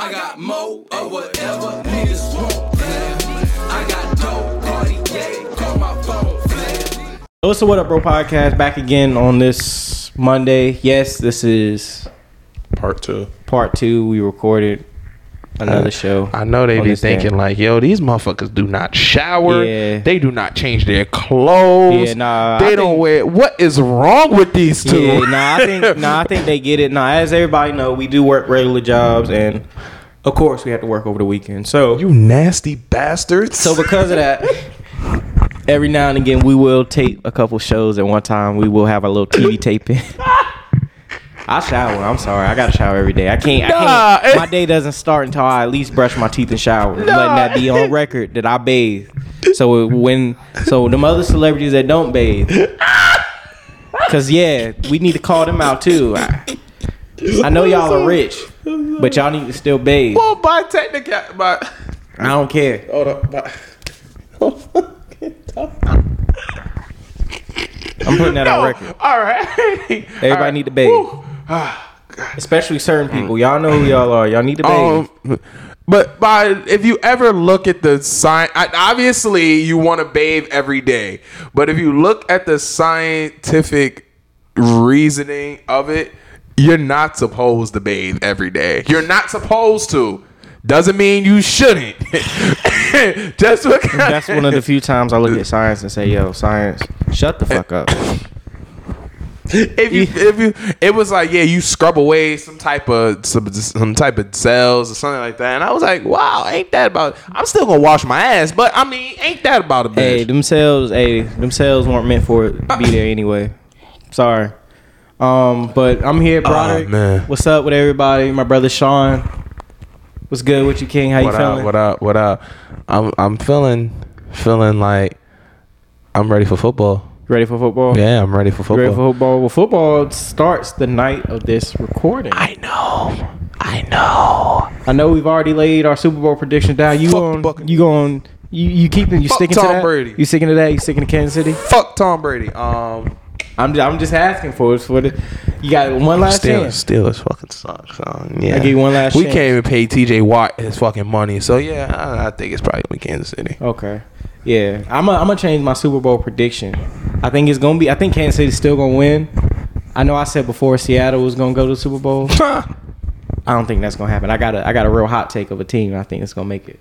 I got more of whatever niggas want. Fam. I got dope, Cartier, call my phone. Fam. What's the What Up Bro podcast back again on this Monday. Yes, this is Part two. part two. We recorded another uh, show. I know they be this day. thinking like, yo, these motherfuckers do not shower. Yeah. They do not change their clothes. Yeah, nah, They I don't think- wear. What is wrong with these two? Yeah, nah, I think nah, I think they get it. Nah, as everybody know, we do work regular jobs, and of course, we have to work over the weekend. So, you nasty bastards. so because of that, every now and again, we will tape a couple shows at one time. We will have a little TV taping. I shower. I'm sorry. I gotta shower every day. I can't. I can't. it- eh. My day doesn't start until I at least brush my teeth and shower. Letting that be on eh. record that I bathe. So when so them other celebrities that don't bathe, cause yeah, we need to call them out too. I, I know y'all are rich, but y'all need to still bathe. well, by technical, by I don't care. hold up, by, I'm putting that on record. All right, Everybody need to bathe. Especially certain people. Y'all know who y'all are. Y'all need to bathe. Um, but by if you ever look at the sign, obviously you want to bathe every day. But if you look at the scientific reasoning of it, you're not supposed to bathe every day. You're not supposed to. Doesn't mean you shouldn't. Just because That's one of the few times I look at science and say, "Yo, science, shut the fuck up." if you if you it was like yeah you scrub away some type of some, some type of cells or something like that and I was like wow ain't that about I'm still gonna wash my ass but I mean ain't that about a bitch Hey, themselves, hey, themselves weren't meant for it to be there anyway. Sorry. Um, but I'm here, Broderick. man. What's up with everybody? My brother Sean. What's good with you, King? How you what feeling? up what up what up I'm I'm feeling feeling like I'm ready for football Ready for football? yeah I'm ready for You Ready football for football? Well, football starts the night of this recording. I, know. I know I know know we've already laid our Super Bowl prediction down. You Fuck the going? You going? You you keeping? You Fuck sticking Tom to that? Brady. You sticking to that? You sticking to Kansas City? fuck Tom Brady um I'm just, I'm just asking for it. For the, you got one last Steelers, chance. Steelers fucking sucks. So yeah, I give you one last We chance. can't even pay T.J. Watt his fucking money. So yeah, I, I think it's probably gonna be Kansas City. Okay. Yeah, I'm gonna change my Super Bowl prediction. I think it's gonna be. I think Kansas City's still gonna win. I know I said before Seattle was gonna go to the Super Bowl. I don't think that's gonna happen. I got a I got a real hot take of a team. I think it's gonna make it.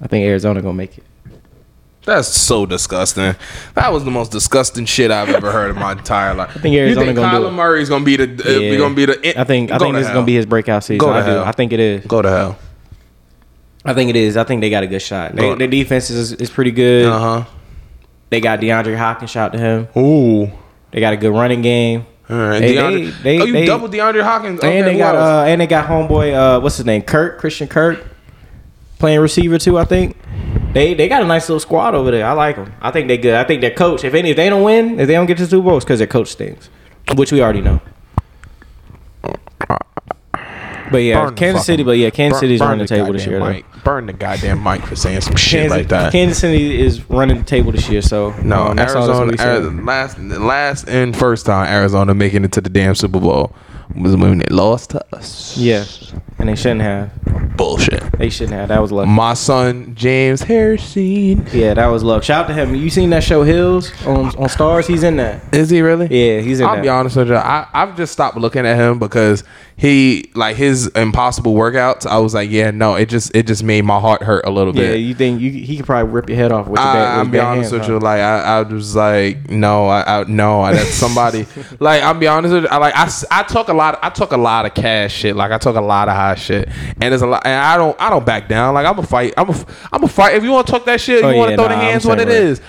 I think Arizona gonna make it. That's so disgusting. That was the most disgusting shit I've ever heard in my entire life. I think Arizona gonna do Kyler it. Murray's gonna be the uh, Yeah. gonna be the. I think I think to this is gonna be his breakout season. Go to I do. hell. I think it is. go to hell. I think it is. I think they got a good shot. They, their defense is is pretty good. Uh huh. They got DeAndre Hopkins. Shout out to him. Ooh. They got a good running game. All right. They- DeAndre, they- oh, you they- double DeAndre Hopkins. Okay, and they got uh and they got homeboy uh what's his name Kirk Christian Kirk playing receiver too I think they they got a nice little squad over there I like them I think they good I think their coach if any if they don't win if they don't get to the Super Bowl it's because their coach stinks which we already know but yeah Burn Kansas City but yeah Kansas burn- City's burn running the table this year though. Burn the goddamn mic for saying some shit Kansas, like that. Kansas City is running the table this year so no, um, that's all that's Arizona. Arizona last last and first time Arizona making it to the damn Super Bowl was when they lost to us. yeah and they shouldn't have Bullshit. they shouldn't have that was lucky My son James Harrison. Yeah, that was luck. Shout out to him. You seen that show Heels on on Starz? He's in that. Is he really? Yeah, he's in that. I'll that. be honest with you. I, I've just stopped looking at him because he like his impossible workouts. I was like, yeah, no, it just it just made my heart hurt a little Yeah, bit. Yeah, you think you he could probably rip your head off with your bad, I'll be honest hands, with huh? you. Like I, I was like, no, I, I no, that's somebody. like I'll be honest with you. I, like I, I took a lot. I took a lot of cash shit. Like I took a lot of high shit, and there's a lot. And I don't, I don't back down. Like I'm a fight. I'm a, I'm a fight. If you want to talk that shit, Oh, you want to yeah, throw nah, the hands. What it right. is.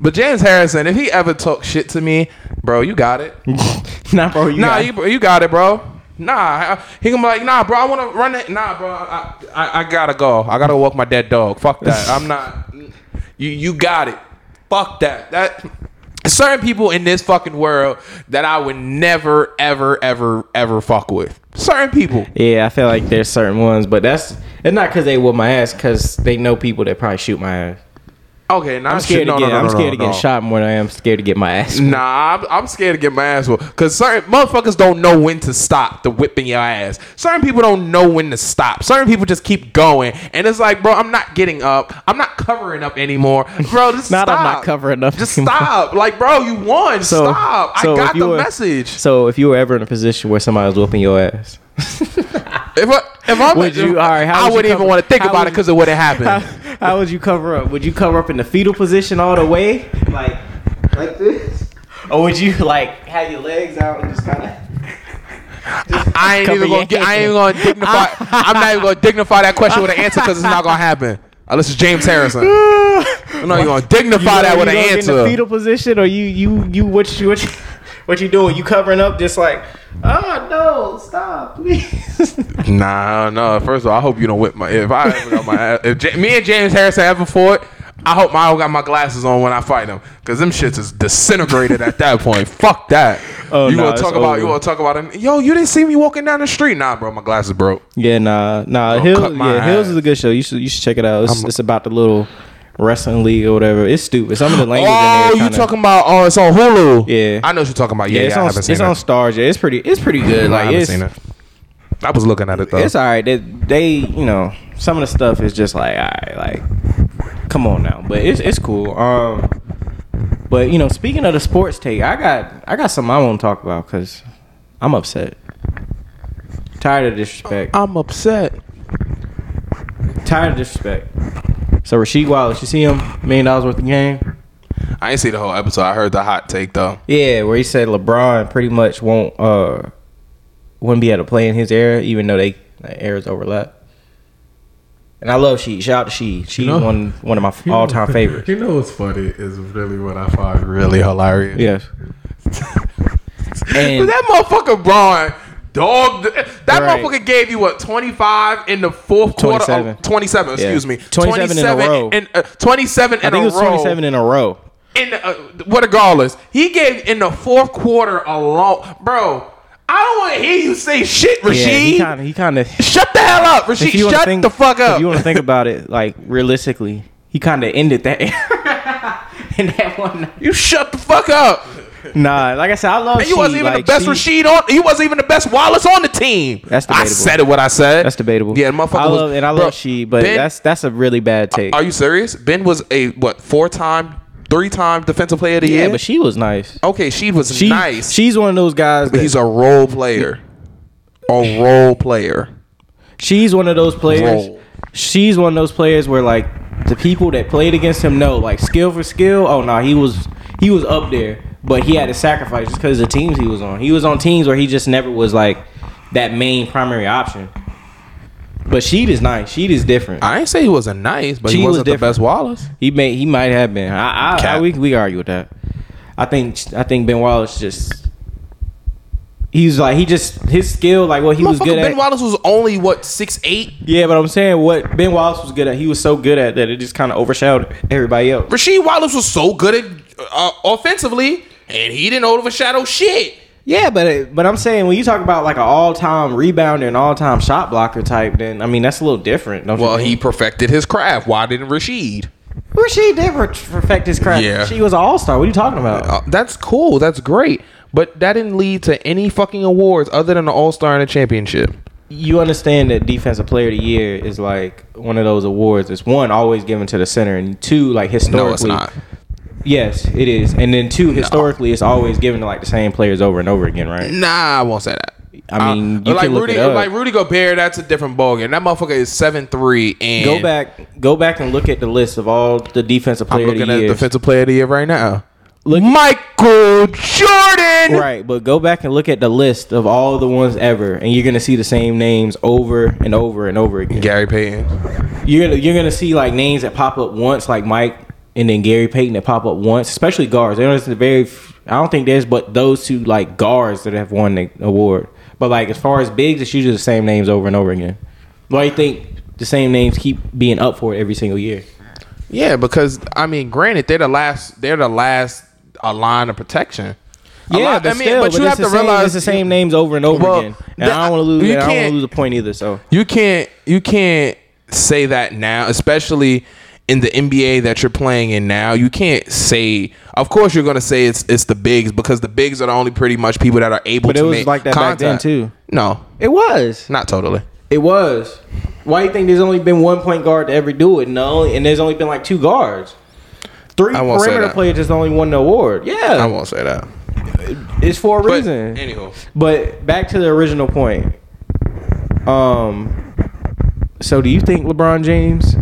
But James Harrison, if he ever talk shit to me, bro, you got it. nah, bro. You nah, got- you, you got it, bro. Nah, he gonna be like, nah, bro. I want to run it. Nah, bro. I, I, I gotta go. I gotta walk my dead dog. Fuck that. I'm not. You, you got it. Fuck that. That. Certain people in this fucking world that I would never, ever, ever, ever fuck with. Certain people. yeah, I feel like there's certain ones, but that's it's not because they whoop my ass, because they know people that probably shoot my ass. Okay, now I'm scared to get. I'm scared to get shot more than I am scared to get my ass. whooped. Nah, I'm, I'm scared to get my ass whooped because certain motherfuckers don't know when to stop the whipping your ass. Certain people don't know when to stop. Certain people just keep going, and it's like, bro, I'm not getting up. I'm not covering up anymore, bro. Just Not stop. I'm not covering up Just anymore. stop, like, bro, you won. So- stop. so I got the were- message. So if you were ever in a position where somebody was whooping your ass, If I, if I'm, Would you- all right, how I would you wouldn't even want to think how about it because it would have how, happened. how would you cover up? Would you cover up in the fetal position all the way, like like this, or would you like have your legs out and just kind of? I ain't even gonna get. I ain't gonna dignify. I'm not even gonna dignify that question with an answer because it's not gonna happen. Unless it's James Harrison. I'm not even gonna dignify that with an answer. In the fetal position, or you you you what you what you, doing? You covering up just like, oh no, stop, please. Nah, no. First of all, I hope you don't whip my. If I ever got my ass, if J- me and James Harrison ever fought, I hope I got my glasses on when I fight him, cause them shits is disintegrated at that point. Fuck that. Oh, you nah, gonna talk about? You over. gonna talk about him? Yo, you didn't see me walking down the street? Nah, bro, my glasses broke. Yeah, nah, nah. Don't Heels, cut my yeah, Heels is a good show. You should you should check it out. It's, it's about the little wrestling league or whatever. It's stupid. Some of the language Oh, in there. Oh, you talking about? Oh, it's on Hulu. Yeah. I know what you're talking about. Yeah, Yeah, yeah, it's I on haven't seen it's it. on Starz. Yeah, it's pretty it's pretty good. Like I haven't seen it. I was looking at it though. it's all right. They, they you know some of the stuff is just like all right, like come on now. But it's it's cool. Um, but you know, speaking of the sports take, I got I got something I want to talk about because I'm upset. Tired of disrespect. I'm upset. Tired of disrespect. So Rasheed Wallace, you see him million dollars worth of game. I ain't see the whole episode. I heard the hot take though. Yeah, where he said LeBron pretty much won't uh wouldn't be able to play in his era, even though they like, eras overlap. And I love Sheed. Shout out to Sheed. She's know- one one of my all time favorites. You know what's funny is really what I find Really hilarious. Yes. And that motherfucker Bron dog that Right. motherfucker gave you what 25 in the fourth quarter 27. of 27 excuse Yeah. me 27 in a row. in, uh, 27 in I think a it was row 27 in a row. in the, uh, what regardless he gave in the fourth quarter alone bro I don't want to hear you say shit Yeah, he Rasheed of he kind of shut the hell up Rasheed shut think, the fuck If up you want to think about it, like realistically, he kind of ended that in that one. night. you shut the fuck up Nah, like I said, I love. and you wasn't even like, the best Sheed- Rasheed on he wasn't even the best Wallace on the team That's I debatable. said it what I said That's debatable. yeah motherfucker I was- and I love she, but Ben- that's that's a really bad take. Are you serious? Ben was a what four time, three time defensive player of the yeah, year. Yeah, but she was nice. okay, she was She, nice. She's one of those guys. That, he's a role player. A role player. she's one of those players. Role. She's one of those players where like the people that played against him know like skill for skill. Oh no, he was he was up there, but he had to sacrifice just because of the teams he was on. He was on teams where he just never was like that main primary option. But Sheed is nice. Sheed is different. I ain't say he wasn't nice, but She he was wasn't the best Wallace. He may he might have been. I, I, I we we argue with that. I think I think Ben Wallace just he's like he just his skill like what he was good Ben at. Ben Wallace was only what six eight. yeah, but I'm saying what Ben Wallace was good at. He was so good at that it just kind of overshadowed everybody else. Rasheed Wallace was so good at uh, offensively, and he didn't overshadow shit. Yeah, but but I'm saying when you talk about like an all time rebounder and all time shot blocker type, then I mean that's a little different. Don't Well, he perfected his craft. Why didn't Rasheed? Rasheed did per- perfect his craft. Yeah. she was an all star. What are you talking about? Uh, that's cool. That's great. But that didn't lead to any fucking awards other than an All Star and a championship. you understand that defensive player of the year is like one of those awards. It's one always given to the center, and two like historically. No, it's not. Yes, it is, and then two historically, it's always given to like the same players over and over again, right? Nah, I won't say that. I mean, Uh, you like can look Rudy, it up. like Rudy Gobert, that's a different ballgame. That motherfucker is seven three and Go back, go back and look at the list of all the defensive I'm player of looking the at year. defensive player of the year right now. Look- Michael Jordan. Right, but go back and look at the list of all the ones ever, and you're gonna see the same names over and over and over again. Gary Payton. You're gonna you're gonna see like names that pop up once, like Mike, and then Gary Payton that pop up once, especially guards. There's a very, I don't think there's but those two like guards that have won the award. But like as far as bigs, it's usually the same names over and over again. Why do you think the same names keep being up for it every single year? Yeah, because I mean, granted, they're the last. They're the last uh, line of protection. A Yeah, lot- but I mean, still, but but you have to same, realize it's the same names over and over Well, again. And that- I don't want to lose. I don't want to lose a point either. So you can't you can't say that now, especially in the NBA that you're playing in now, you can't say. Of course, you're gonna say it's it's the bigs because the bigs are the only pretty much people that are able But to it was make like that back then, contact. too. No, It was. not totally. It was. Why do you think there's only been one point guard to ever do it? No, and there's only been like two guards. Three I won't say perimeter that. players just only won the award. Yeah, I won't say that. it's for a But reason. anywho, But back to the original point. Um. So, do you think LeBron James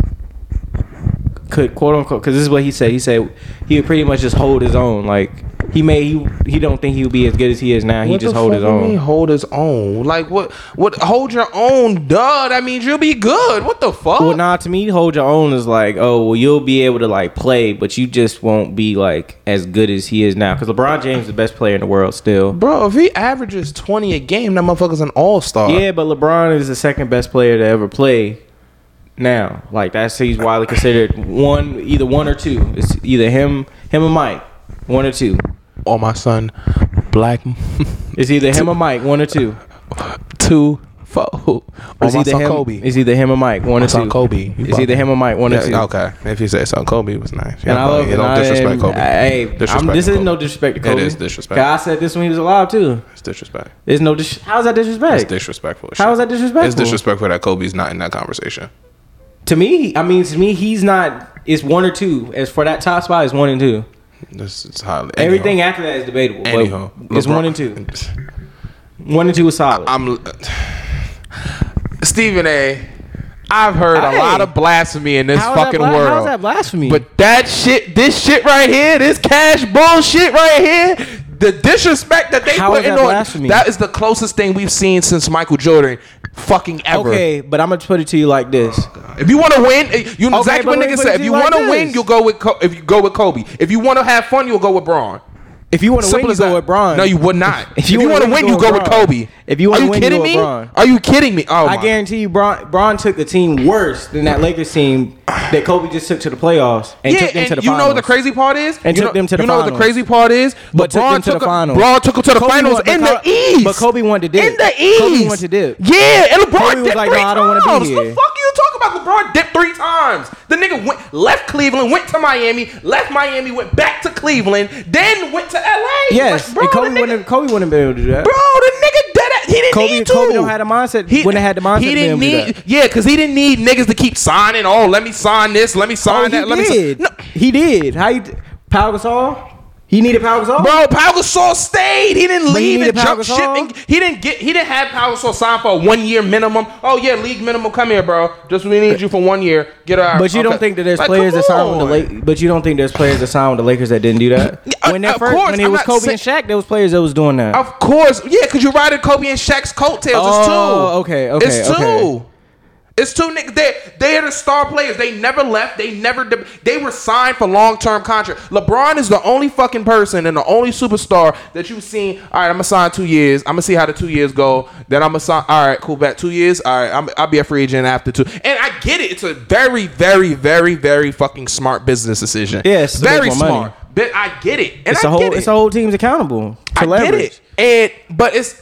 could quote unquote? Because this is what he said. He said he would pretty much just hold his own. Like he may he he don't think he would be as good as he is now. He What just hold his mean own. hold his own. Like what? What? Hold your own. Duh. That means you'll be good. What the fuck? Well, nah, to me, hold your own is like, oh, well, you'll be able to like play, but you just won't be like as good as he is now. Because LeBron James is the best player in the world still. Bro, if he averages twenty a game, that motherfucker's an all star. Yeah, but LeBron is the second best player to ever play. Now, like that's he's widely considered one, either one or two. It's either him, him or Mike, one or two. Or my son, black It's either him or Mike, one or two. two four. Or It's my either son him. Kobe. It's either him or Mike, one My or son two. Kobe. It's either him or Mike, one or two. Okay, if you say son Kobe was nice. And I love you don't I- disrespect Kobe. Hey, this is Kobe. no disrespect to Kobe. is disrespect. I said this when he was alive too. It's disrespect. There's no dis- how's that disrespect? It's disrespectful. How shit. that disrespectful? It's disrespectful that Kobe's not in that conversation. To me, I mean, to me, he's not. It's one or two. As for that top spot, it's one and two. This is highly Everything anyhow. after that is debatable. Anyhow, it's LeBron- one and two. One and two is solid. I'm Stephen A. I've heard Hey. a lot of blasphemy in this How fucking bla- world. How's that blasphemy? But that shit, this shit right here, this cash bullshit right here, the disrespect that they How put in that on, blasphemy? that is the closest thing we've seen since Michael Jordan, fucking ever. okay, but I'm gonna put it to you like this. If you want to win, eh, you know Okay, exactly what let me niggas put say. If you you like want to win, this. you'll go with Co- if you go with Kobe. If you want to have fun, you'll go with Bron. If you want to win, you go that. with Bron. No, you would not. If if you you, wanna win, win, you you go with Bron. Kobe. If you Are you win, you kidding go with me? Bron. Are you kidding me? Oh I my guarantee you, Bron, Bron took the team worse than that Lakers team that Kobe just took to the playoffs and yeah, took them and to the you know what the crazy part is? And you took know, them to the You know what the crazy part is? But took LeBron them to the took a- finals. Bron took them to the Kobe finals went- in the East. but Kobe wanted to dip. In the East. Kobe wanted to dip. Yeah, and LeBron Kobe was like, "No, I don't wanna be times. here." The fuck you talking about? LeBron three times. The nigga went left Cleveland, went to Miami, left Miami, went back to Cleveland, then went to LA. Yes, Like, bro, and Kobe nigga- wouldn't. Kobe wouldn't be able to do that. Bro, the nigga dead. He didn't Kobe- need to. Kobe don't have the mindset- He wouldn't have had the mindset He didn't need. that. Yeah, because he didn't need niggas to keep signing. Oh, let me sign this. Let me sign Oh, that. he Let me. did. Sign. No, He did. How you? Pau Gasol? He needed Pau Gasol. Bro, Pau Gasol stayed. He didn't But he leave needed and Pau jump ship. Gasol? And he didn't get. He didn't have Pau Gasol sign for a one year minimum. Oh yeah, league minimum. Come here, bro. Just we need you for one year. Get out. But you don't think that there's players that signed with the. Lakers. But you don't think there's players that signed with the Lakers that didn't do that. Yeah, uh, When they of first, course, when it I'm was not Kobe and Shaq, there was players that was doing that. Of course, yeah, because you're riding Kobe and Shaq's coattails. it's oh, two. Oh, okay, okay, It's two. okay. It's two niggas. They they are the star players. They never left. They never. de- They were signed for long term contract. LeBron is the only fucking person and the only superstar that you've seen. All right, I'm gonna sign two years. I'm gonna see how the two years go. Then I'm gonna sign. All right, cool. Back two years. All right, I'm, I'll be a free agent after two. And I get it. It's a very, very, very, very fucking smart business decision. Yeah, to make very more money. smart. But I get it. And it's I a whole. get it. It's a whole team's accountable to I leverage. get it. And but it's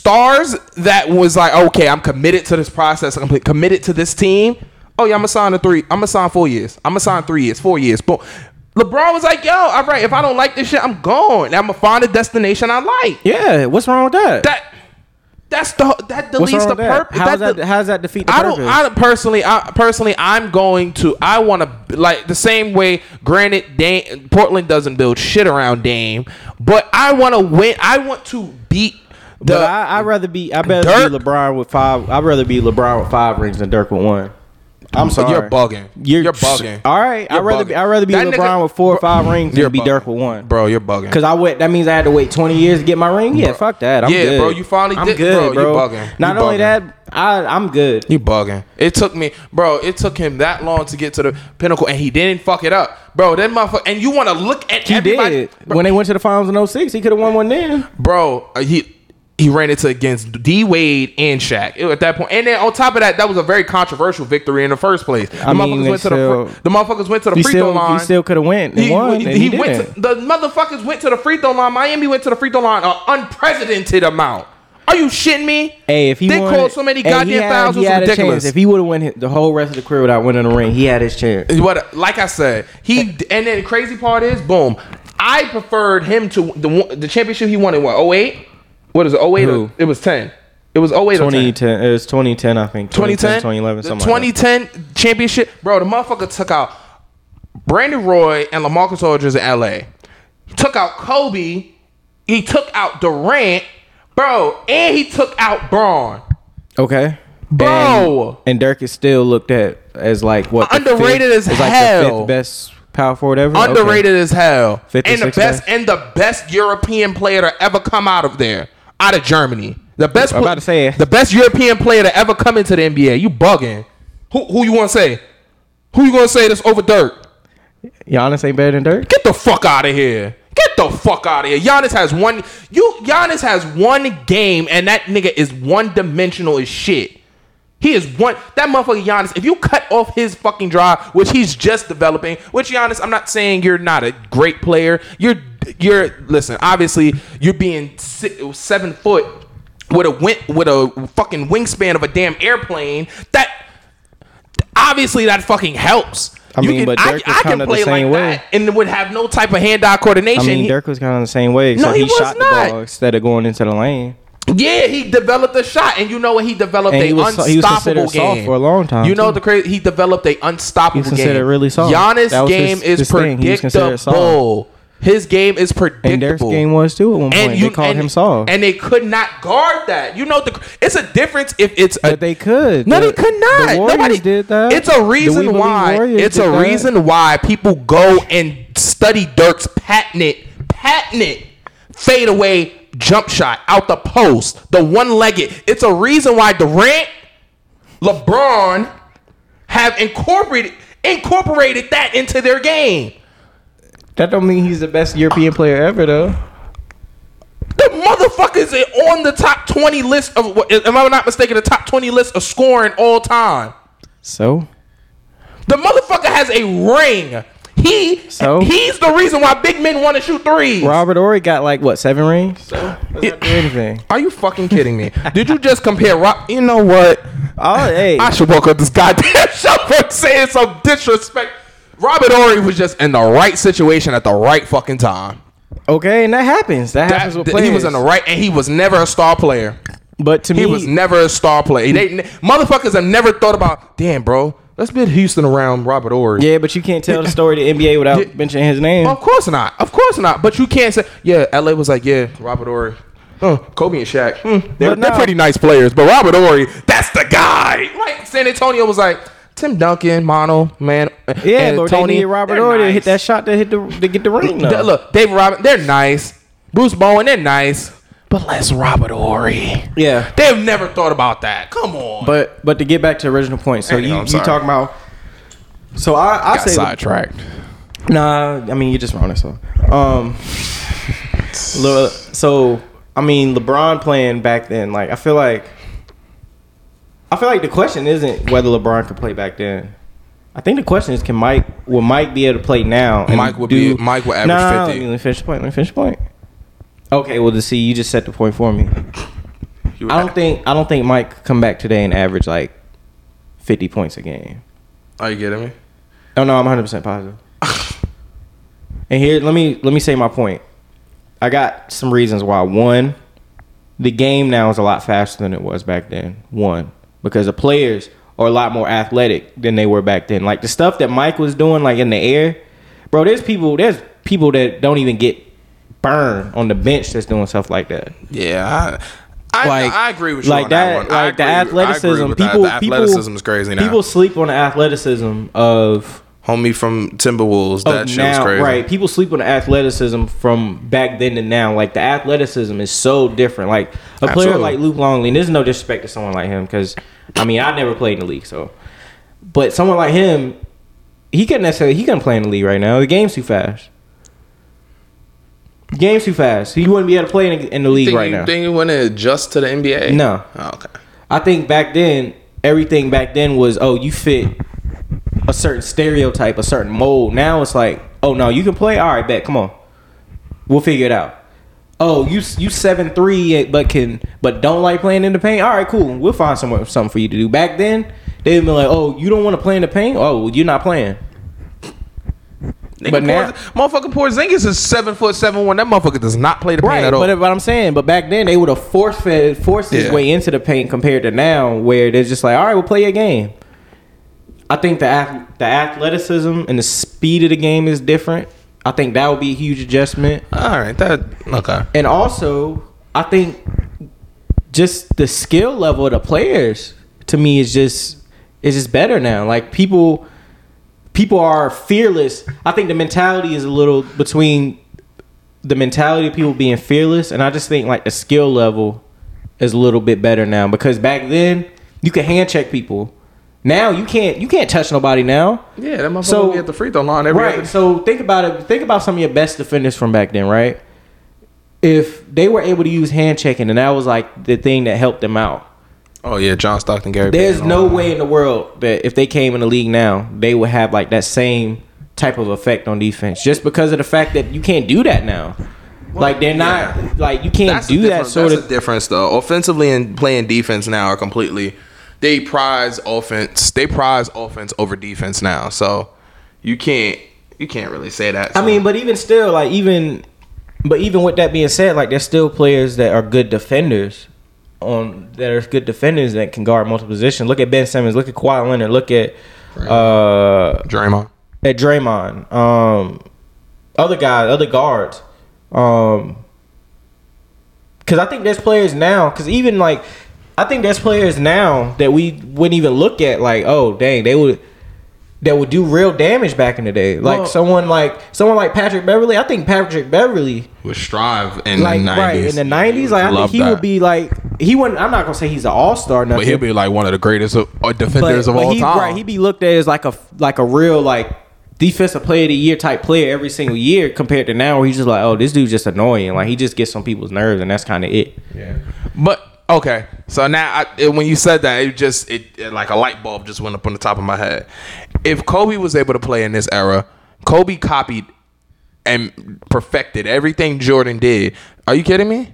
stars that was like, okay, I'm committed to this process. I'm committed to this team. Oh yeah, I'm gonna sign a three. I'm gonna sign four years. I'm gonna sign three years, four years. But LeBron was like, yo, all right, if I don't like this shit, I'm gone. I'm gonna find a destination I like. Yeah, what's wrong with that? That that's the that deletes the that? purpose. How's that? How's that defeat the I purpose? don't. I don't- personally. I personally, I'm going to. I want to like the same way. Granted, Dame, Portland doesn't build shit around Dame, but I want to win. I want to beat the. but I, I'd rather be. I'd rather Dirk- be LeBron with five. I'd rather be LeBron with five rings than Dirk with one. I'm sorry. You're bugging. You're, bugging. All right, I'd rather bugging. be. I'd rather be That LeBron nigga- with four or five rings You're than be bugging. Dirk with one. bro. You're bugging. Cause I wait. That means I had to wait 20 years to get my ring. Yeah, fuck that. I'm Yeah, good. bro, you finally I'm did- good, bro, You're bugging. Not You only bugging. that, I I'm good. You're bugging. It took me, bro. It took him that long to get to the pinnacle, and he didn't fuck it up, bro. That motherfucker. And you want to look at He everybody, did. bro, When they went to the finals in 06, he could have won one then. bro. uh, He he ran into against D Wade and Shaq at that point, and then on top of that, that was a very controversial victory in the first place. The I mean, motherfuckers went to the still- fr- the motherfuckers went to the free still throw line. he still could have went and He, won. he, and he, went to, the motherfuckers went to the free throw line. Miami went to the free throw line an unprecedented amount. Are you shitting me? Hey, if he they wanted- called so many hey, he goddamn had- fouls, he was had a chance. ridiculous. If he would have won the whole rest of the career without winning the ring, he had his chance. What, like I said, he and then the crazy part is, boom. I preferred him to the the championship he won in what 08? What is it? 08 or- Who? It was ten. It was 08 or 10. 2010, it was 2010, I think. 2010, 2011, the something like that. 2010 championship, bro. The motherfucker took out Brandon Roy and LaMarcus Aldridge in LA. He took out Kobe. He took out Durant, bro, and he took out Bron. Okay. Bro. And, and Dirk is still looked at as like what? Underrated fifth- as like the hell. fifth best power forward ever. Okay. Underrated as hell. And the best best? and the best European player to ever come out of there. Out of Germany. The best I'm about to say it. the best European player to ever come into the NBA. You bugging. Who who you want to say? Who you gonna say that's over Dirk? Giannis ain't better than Dirk. Get the fuck out of here. Get the fuck out of here. Giannis has one you Giannis has one game and that nigga is one dimensional as shit. He is one that motherfucker Giannis. If you cut off his fucking drive, which he's just developing, which Giannis, I'm not saying you're not a great player. You're you're listen. Obviously, you're being si seven foot with a win, with a fucking wingspan of a damn airplane. That obviously that fucking helps. I mean, but Dirk was kinda the same way. and would have no type of hand-eye coordination. I mean, Dirk was kind of the same way. No, So he he, was shot not. the ball instead of going into the lane. Yeah, he developed a shot, and you know what? He developed And a he was unstoppable he was game soft for a long time, You know too. the crazy? He developed a unstoppable He was considered game. really soft. Giannis' game his- is his thing. He was considered predictable. His game is predictable. And Dirk's game was too at one point. they called and- him soft. and they could not guard that. You know the it's a difference if it's a, but they could. no, The- they could not. The Warriors Nobody did that. It's a reason why. It's a that. reason why people go and study Dirk's patented, patented fadeaway jump shot out the post, the one-legged. It's a reason why Durant, LeBron have incorporated incorporated that into their game. That don't mean he's the best European player ever, though. The motherfuckers are on the top 20 list of, am I not mistaken, the top 20 list of scoring all time. So The motherfucker has a ring. He So? he's the reason why big men want to shoot threes. Robert Horry got like what seven rings? So does not do anything. Are you fucking kidding me? Did you just compare Rob? You know what? Oh, hey, I should woke up this goddamn show for saying some disrespect. Robert Horry was just in the right situation at the right fucking time. okay, and that happens. That, happens with players. he was in the right, and he was never a star player. But to He me, he was never a star player. They, motherfuckers have never thought about, damn, bro, let's build Houston around Robert Horry. yeah, but you can't tell the story the NBA without Yeah. mentioning his name. Of course not. Of course not. But you can't say, yeah, LA was like, yeah, Robert Horry. Oh, Kobe and Shaq. Hmm, they're, But they're pretty nice players, but Robert Ory, that's the guy. Like San Antonio was like Tim Duncan, Manu, man. yeah, and but Tony, they needed Robert they're Ory to nice. hit that shot to hit the to get the ring. Though. Look, David Robin, they're nice. Bruce Bowen, they're nice. But less Robert Horry. yeah, They've never thought about that. Come on. but but to get back to the original point, so you I'm you talking about? So I I got say sidetracked. Nah, I mean you're just wrong. That's all. Um, so I mean LeBron playing back then, like I feel like, I feel like the question isn't whether LeBron could play back then. I think the question is, can Mike will Mike be able to play now? and Mike would be- Mike would average Nah, 50. Let me finish the point. Let me finish the point. Okay, well, to see, you just set the point for me. I don't think I don't think Mike could come back today and average like fifty points a game. Are you getting me? Oh no, I'm 100 percent positive. and here, let me let me say my point. I got some reasons why. One, the game now is a lot faster than it was back then. One, because the players are a lot more athletic than they were back then. Like the stuff that Mike was doing, like in the air, bro. There's people. There's people that don't even get burned on the bench that's doing stuff like that. Yeah, I, I, Like I agree with you like that. I Like the agree- I agree athleticism. that. People, the athleticism is crazy now. People sleep on the athleticism of Homie from Timberwolves, oh, that of shit was now, crazy. right? People sleep on athleticism from back then to now. Like the athleticism is so different. Like a player like Luke Longley. And there's no disrespect to someone like him because I mean I never played in the league, so. But someone like him, he couldn't necessarily he couldn't play in the league right now. The game's too fast. The game's too fast. He wouldn't be able to play in, in the league right you, now. Think you want to adjust to the NBA? No. Oh, okay. I think back then, everything back then was, oh, you fit a certain stereotype, a certain mold. Now it's like, oh no, you can play. All right, bet. Come on, we'll figure it out. oh, you you seven three, but can but don't like playing in the paint. All right, cool. We'll find somewhere something for you to do. Back then, they'd be like, oh, you don't want to play in the paint. Oh, you're not playing. Nigga, But now- Porz- motherfucking Porzingis is seven foot seven one. That motherfucker does not play the paint Right, at all. but what I'm saying, but back then they would have force fed, forced his Yeah. way into the paint compared to now, where they're just like, all right, we'll play a game. I think the the athleticism and the speed of the game is different. I think that would be a huge adjustment, all right, that okay. and also I think just the skill level of the players to me is just is just better now. Like people people are fearless. I think the mentality is a little between the mentality of people being fearless and I just think like the skill level is a little bit better now because back then you could hand check people. Now you can't you can't touch nobody now. Yeah, that motherfucker So- be at the free throw line every right. other. So think about it. Think about some of your best defenders from back then, right? If they were able to use hand checking and that was like the thing that helped them out. Oh yeah, John Stockton, Gary. There's Payton, no all that. way in the world that if they came in the league now, they would have like that same type of effect on defense. Just because of the fact that you can't do that now. like they're not yeah. like you can't That's do that sort that's of the difference though. Offensively and playing defense now are completely. They prize offense. They prize offense over defense now. So you can't you can't really say that. I mean, but even still, like even, but even with that being said, like there's still players that are good defenders, on that are good defenders that can guard multiple positions. Look at Ben Simmons. Look at Kawhi Leonard. Look at uh Draymond. at Draymond. Um, other guys, other guards. Um, because I think there's players now. Because even like, I think there's players now that we wouldn't even look at. Like, oh dang, they would. That would do real damage back in the day, like Well- someone like someone like Patrick Beverley. I think Patrick Beverley, would Strive in like the 90s. right in the nineties, like I think he that. would be like he wouldn't. I'm not gonna say he's an all star, nothing. But he'll be like one of the greatest of, uh, defenders of all he, time. Right, he'd be looked at as like a like a real like defensive player of the year type player every single year compared to now where he's just like, oh, this dude's just annoying. Like he just gets on people's nerves and that's kind of it. Yeah. But okay, so now I, it- when you said that, it just it, it like a light bulb just went up on the top of my head. If Kobe was able to play in this era, Kobe copied and perfected everything Jordan did. Are you kidding me?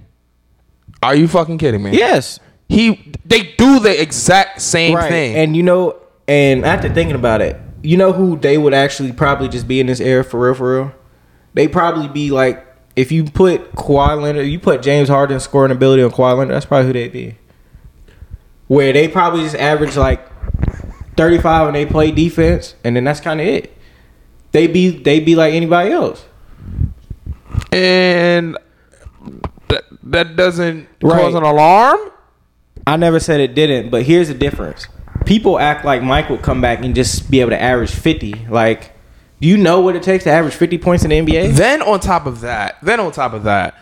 Are you fucking kidding me? Yes, He they do the exact same right. thing. And you know, and after thinking about it, you know who they would actually probably just be in this era for real, for real. They probably be like if you put Kawhi Leonard, you put James Harden scoring ability on Kawhi Leonard, that's probably who they'd be. Where they probably just average like 35 and they play defense, and then that's kind of it. They be they be like anybody else. and that that doesn't Right. cause an alarm. I never said it didn't, but here's the difference. People act like Mike would come back and just be able to average 50. Like, do you know what it takes to average 50 points in the NBA? Then on top of that, then on top of that,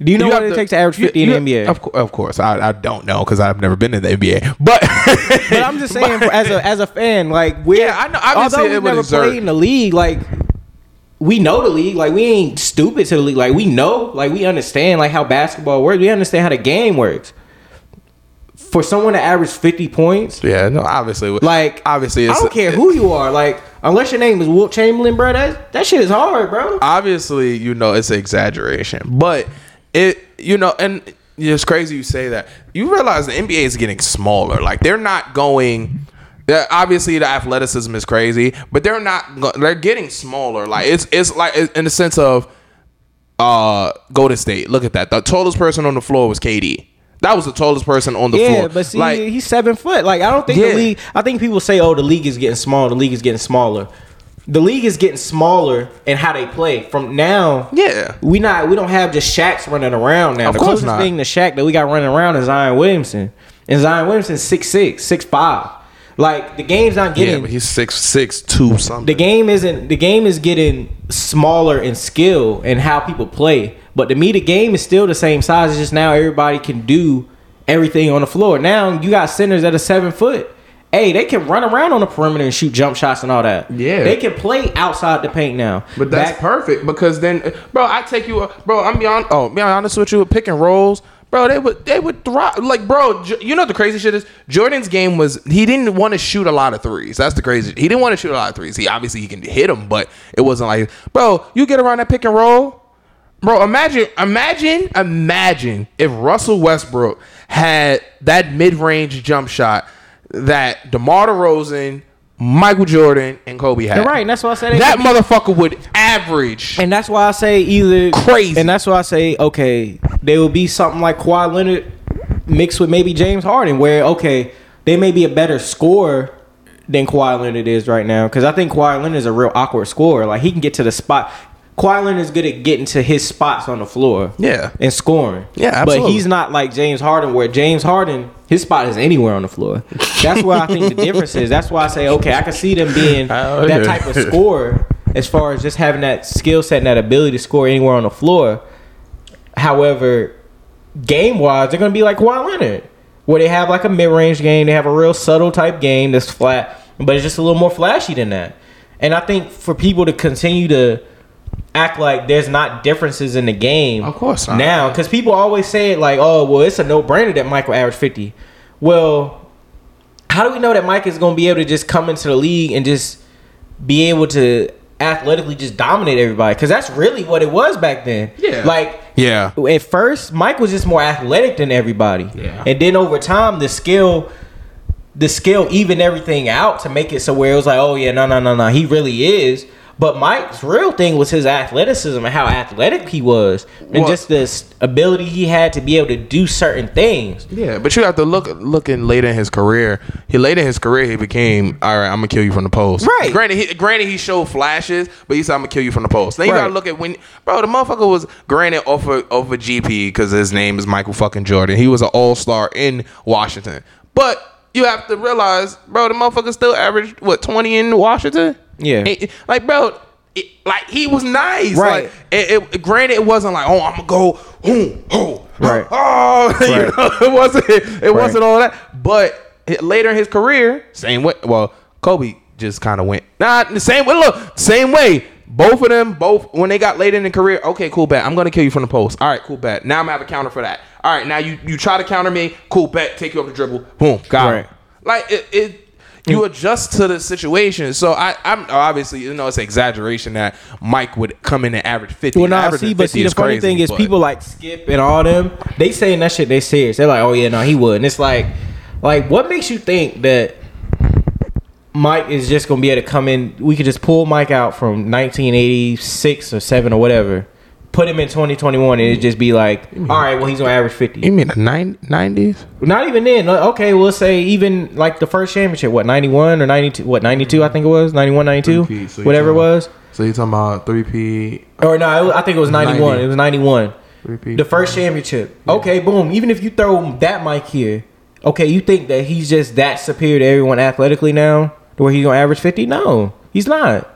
Do you know You what it to- takes to average 50 you- in the NBA? Of, of course, I, I don't know because I've never been in the NBA. But But I'm just saying, as a as a fan, like we're Yeah, I know. Obviously, although we've never exert- played in the league, like we know the league. Like we ain't stupid to the league. Like we know, like we understand, like how basketball works. We understand how the game works. For someone to average 50 points, yeah, no, obviously, like obviously, I don't care who you are. Like unless your name is Wilt Chamberlain, bro, that that shit is hard, bro. obviously you know it's an exaggeration, but it you know and it's crazy you say that. You realize the NBA is getting smaller. Like they're not going. Obviously, the athleticism is crazy, but they're not. They're getting smaller. Like it's it's like in the sense of uh Golden State. Look at that. The tallest person on the floor was KD. That was the tallest person on the Yeah, floor. but see, like, he's seven foot. Like I don't think Yeah. the league. I think people say, "Oh, the league is getting smaller. The league is getting smaller." The league is getting smaller in how they play. From now, Yeah. we not we don't have just Shaqs running around now. Of the course closest not. thing to Shaq that we got running around is Zion Williamson, and Zion Williamson's six six, six five. Like the game's not getting. yeah, but he's six six two something. the game isn't the game is getting smaller in skill and how people play. But to me, the game is still the same size. It's just now everybody can do everything on the floor. Now you got centers that are seven foot. Hey, they can run around on the perimeter and shoot jump shots and all that. Yeah. they can play outside the paint now. But that's Back- perfect because then, bro, I take you, bro. I'm beyond. Oh, be honest with you, with pick and rolls, bro. They would, they would thrive. Like, bro, you know what the crazy shit is. Jordan's game was he didn't want to shoot a lot of threes. That's the crazy. He didn't want to shoot a lot of threes. He obviously he can hit them, but it wasn't like, bro, you get around that pick and roll. Bro, imagine, imagine, imagine if Russell Westbrook had that mid-range jump shot that DeMar DeRozan, Michael Jordan, and Kobe had. You're right, and that's why I said that motherfucker would average. And that's why I say either Crazy. And that's why I say okay, they will be something like Kawhi Leonard mixed with maybe James Harden, where okay, they may be a better scorer than Kawhi Leonard is right now. Because I think Kawhi Leonard is a real awkward scorer. Like he can get to the spot. Kawhi Leonard is good at getting to his spots on the floor. Yeah. And scoring. Yeah, But he's not like James Harden, where James Harden, his spot is anywhere on the floor. That's where I think the difference is. That's why I say, okay, I can see them being that type of scorer as far as just having that skill set and that ability to score anywhere on the floor. However, game wise, they're gonna be like Kawhi Leonard, where they have like a mid range game, they have a real subtle type game that's flat, but it's just a little more flashy than that. And I think for people to continue to act like there's not differences in the game, Of course not. now, because people always say it like, oh, well, it's a no brainer that Michael averaged fifty. Well, how do we know that Mike is gonna be able to just come into the league and just be able to athletically just dominate everybody? Because that's really what it was back then. Yeah. like Yeah. at first, Mike was just more athletic than everybody. Yeah. And then over time, the skill, the skill even everything out to make it so where it was like, oh yeah, no, no, no, no, he really is. But Mike's real thing was his athleticism and how athletic he was, and Well- just this ability he had to be able to do certain things. Yeah, but you have to look looking later in his career. He later in his career he became all right. I'm gonna kill you from the post. Right. Granted, he, granted he showed flashes, but he said I'm gonna kill you from the post. Then you Right. gotta look at when bro the motherfucker was granted off of, off of GP because his name is Michael fucking Jordan. He was an all star in Washington, but you have to realize, bro, the motherfucker still averaged what 20 in Washington. Yeah. It- like bro. It, like he was nice, Right. Like, it, it, granted, it wasn't like, oh, I'm gonna go, oh, oh, Right. oh, you know, it wasn't it wasn't all that. But later in his career, same way. Well, Kobe just kind of went nah the same way. Look, same way. Both of them, both when they got late in the career, okay, cool bet. I'm gonna kill you from the post. All right, cool bet. Now I'm gonna have a counter for that. All right, now you you try to counter me, cool bet. Take you off the dribble, boom, got Right. him. Like it. it you adjust to the situation. So I, I'm obviously, you know, it's an exaggeration that Mike would come in and average 50. Well, no, see, but see, the funny crazy, thing is, but- people like Skip and all them, they saying that shit. They serious. They're like, oh yeah, no, he would. And it's like, like, what makes you think that Mike is just gonna be able to come in? We could just pull Mike out from 1986 or seven or whatever, put him in 2021, and it just be like, all right, well, he's gonna average 50. You mean the nine- 90s? Not even then. Okay, we'll say even like the first championship, what 91 or 92? What 92? I think it was 91, 92, so whatever it was. So you talking about three-peat? Or no, I think it was 91. 90. It was 91. Three-peat. The first championship. Okay, boom. Even if you throw that mic here, okay, you think that he's just that superior to everyone athletically now, where he's gonna average 50? No, he's not.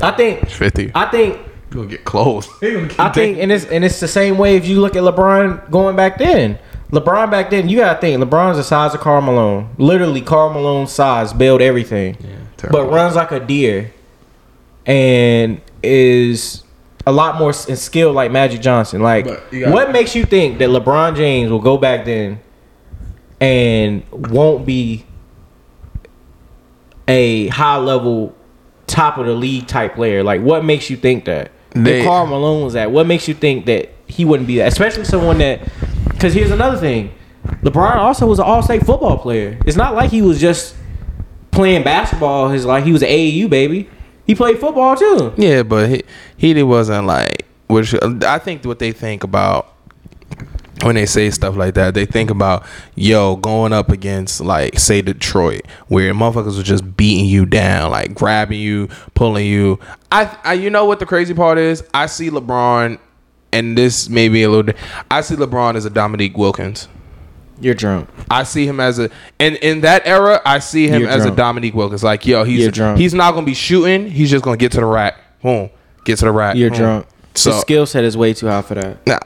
I think. 50. I think. You gonna get close. I think, and it's and it's the same way if you look at LeBron going back then. LeBron back then, you gotta think LeBron's the size of Karl Malone, literally Karl Malone's size, build everything, yeah, but runs like a deer, and is a lot more skilled like Magic Johnson. Like, But you gotta- what makes you think that LeBron James will go back then and won't be a high level, top of the league type player? Like, what makes you think that? They- Karl Malone was that, what makes you think that he wouldn't be that? Especially someone that, because here's another thing, LeBron also was an all-state football player. It's not like he was just playing basketball. His like he was an AAU baby. He played football too. Yeah, but he he wasn't like which I think what they think about when they say stuff like that, they think about yo going up against like say Detroit, where motherfuckers are just beating you down, like grabbing you, pulling you. I, I you know what the crazy part is? I see LeBron, and this may be a little. I see LeBron as a Dominique Wilkins. You're drunk. I see him as a and in that era, I see him You're as drunk. a Dominique Wilkins. Like, yo, he's You're drunk. he's not gonna be shooting. He's just gonna get to the rack. Boom, get to the rack. You're boom. drunk. So His skill set is way too high for that. nah,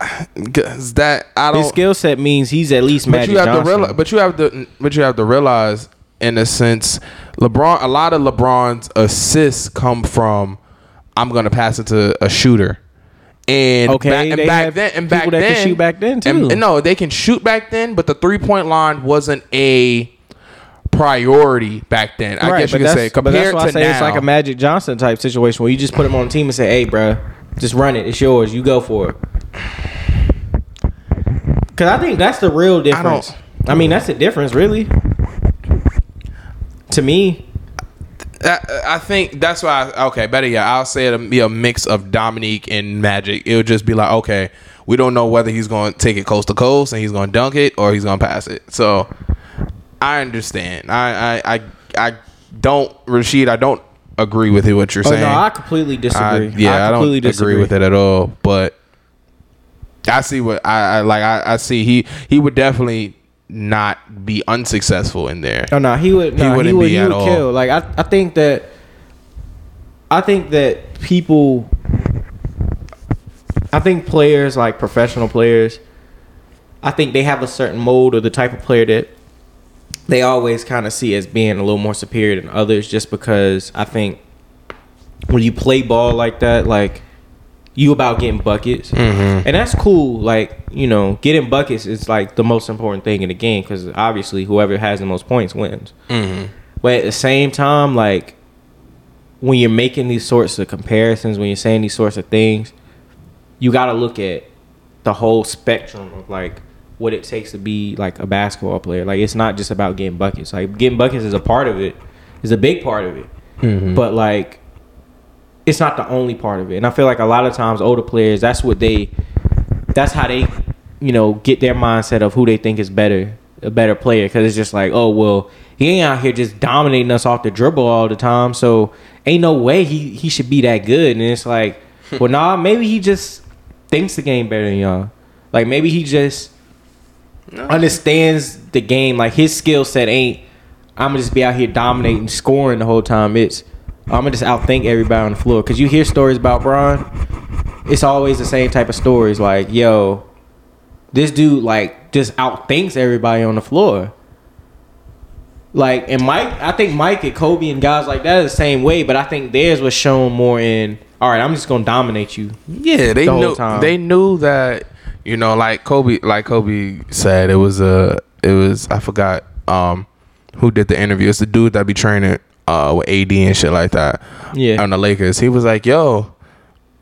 'cause that I don't. His skill set means he's at least but Magic you have Johnson. to realize. But you have to. But you have to realize, in a sense, LeBron. A lot of LeBron's assists come from. I'm gonna pass it to a shooter. And Okay, back, and back then, and back that then, could shoot back then, and- too. and no, they can shoot back then, but the three point line wasn't a priority back then. I guess you could say but that's compared why I say now. it's like a Magic Johnson type situation where you just put him on the team and say, "Hey, bruh, Just run it. It's yours. You go for it. Cause I think that's the real difference. I, mean, that's the difference, really. To me, I, uh, I think that's why. I, okay, better yeah, I'll say it'll be a mix of Dominique and Magic. It'll just be like, okay, we don't know whether he's going to take it coast to coast and he's going to dunk it or he's going to pass it. So I understand. I I I, I don't Rasheed. I don't agree with it, what you're oh saying. no, I completely I- disagree. yeah, I, don't completely agree with it at all. But I see what I, I like. I, I see he he would definitely not be unsuccessful in there. Oh no, he would. He No, he, wouldn't would. be He at would all. kill. Like I, I think that. I think that people. I think players like professional players. I think they have a certain mold or the type of player that they always kind of see as being a little more superior than others, just because I think when you play ball like that, like you about getting buckets, Mm-hmm. and that's cool. Like you know, getting buckets is like the most important thing in the game because obviously whoever has the most points wins. Mm-hmm. But at the same time, like when you're making these sorts of comparisons, when you're saying these sorts of things, you got to look at the whole spectrum of like what it takes to be like a basketball player. Like it's not just about getting buckets. Like getting buckets is a part of it, is a big part of it. Mm-hmm. But like it's not the only part of it. And I feel like a lot of times older players, that's what they that's how they, you know, get their mindset of who they think is better, a better player cuz it's just like, "Oh, well, he ain't out here just dominating us off the dribble all the time, so ain't no way he he should be that good." And it's like, "Well, nah, maybe he just thinks the game better than y'all. Like maybe he just understands the game. Like his skill set ain't I'm gonna just be out here dominating, scoring the whole time. It's I'm gonna just outthink everybody on the floor. Cause you hear stories about Bron, it's always the same type of stories. Like, yo, this dude like just outthinks everybody on the floor. Like, and Mike, I think Mike and Kobe and guys like that are the same way, but I think theirs was shown more in. All right, I'm just gonna dominate you. Yeah, they the whole knew time. they knew that you know, like Kobe, like Kobe said, it was a, it was I forgot um who did the interview. It's the dude that be training uh with AD and shit like that. Yeah. on the Lakers. He was like, "Yo,"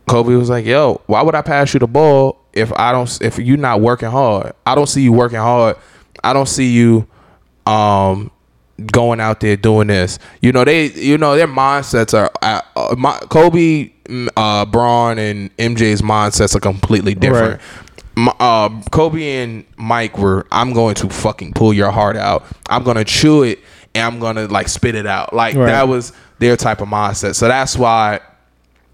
Kobe was like, "Yo, why would I pass you the ball if I don't if you're not working hard? I don't see you working hard. I don't see you um going out there doing this. You know they you know their mindsets are uh, uh, my, Kobe, mm, uh, Bron, and MJ's mindsets are completely different. My, uh, Kobe and Mike were I'm going to fucking pull your heart out. I'm gonna chew it and I'm gonna like spit it out. Like Right. that was their type of mindset. So that's why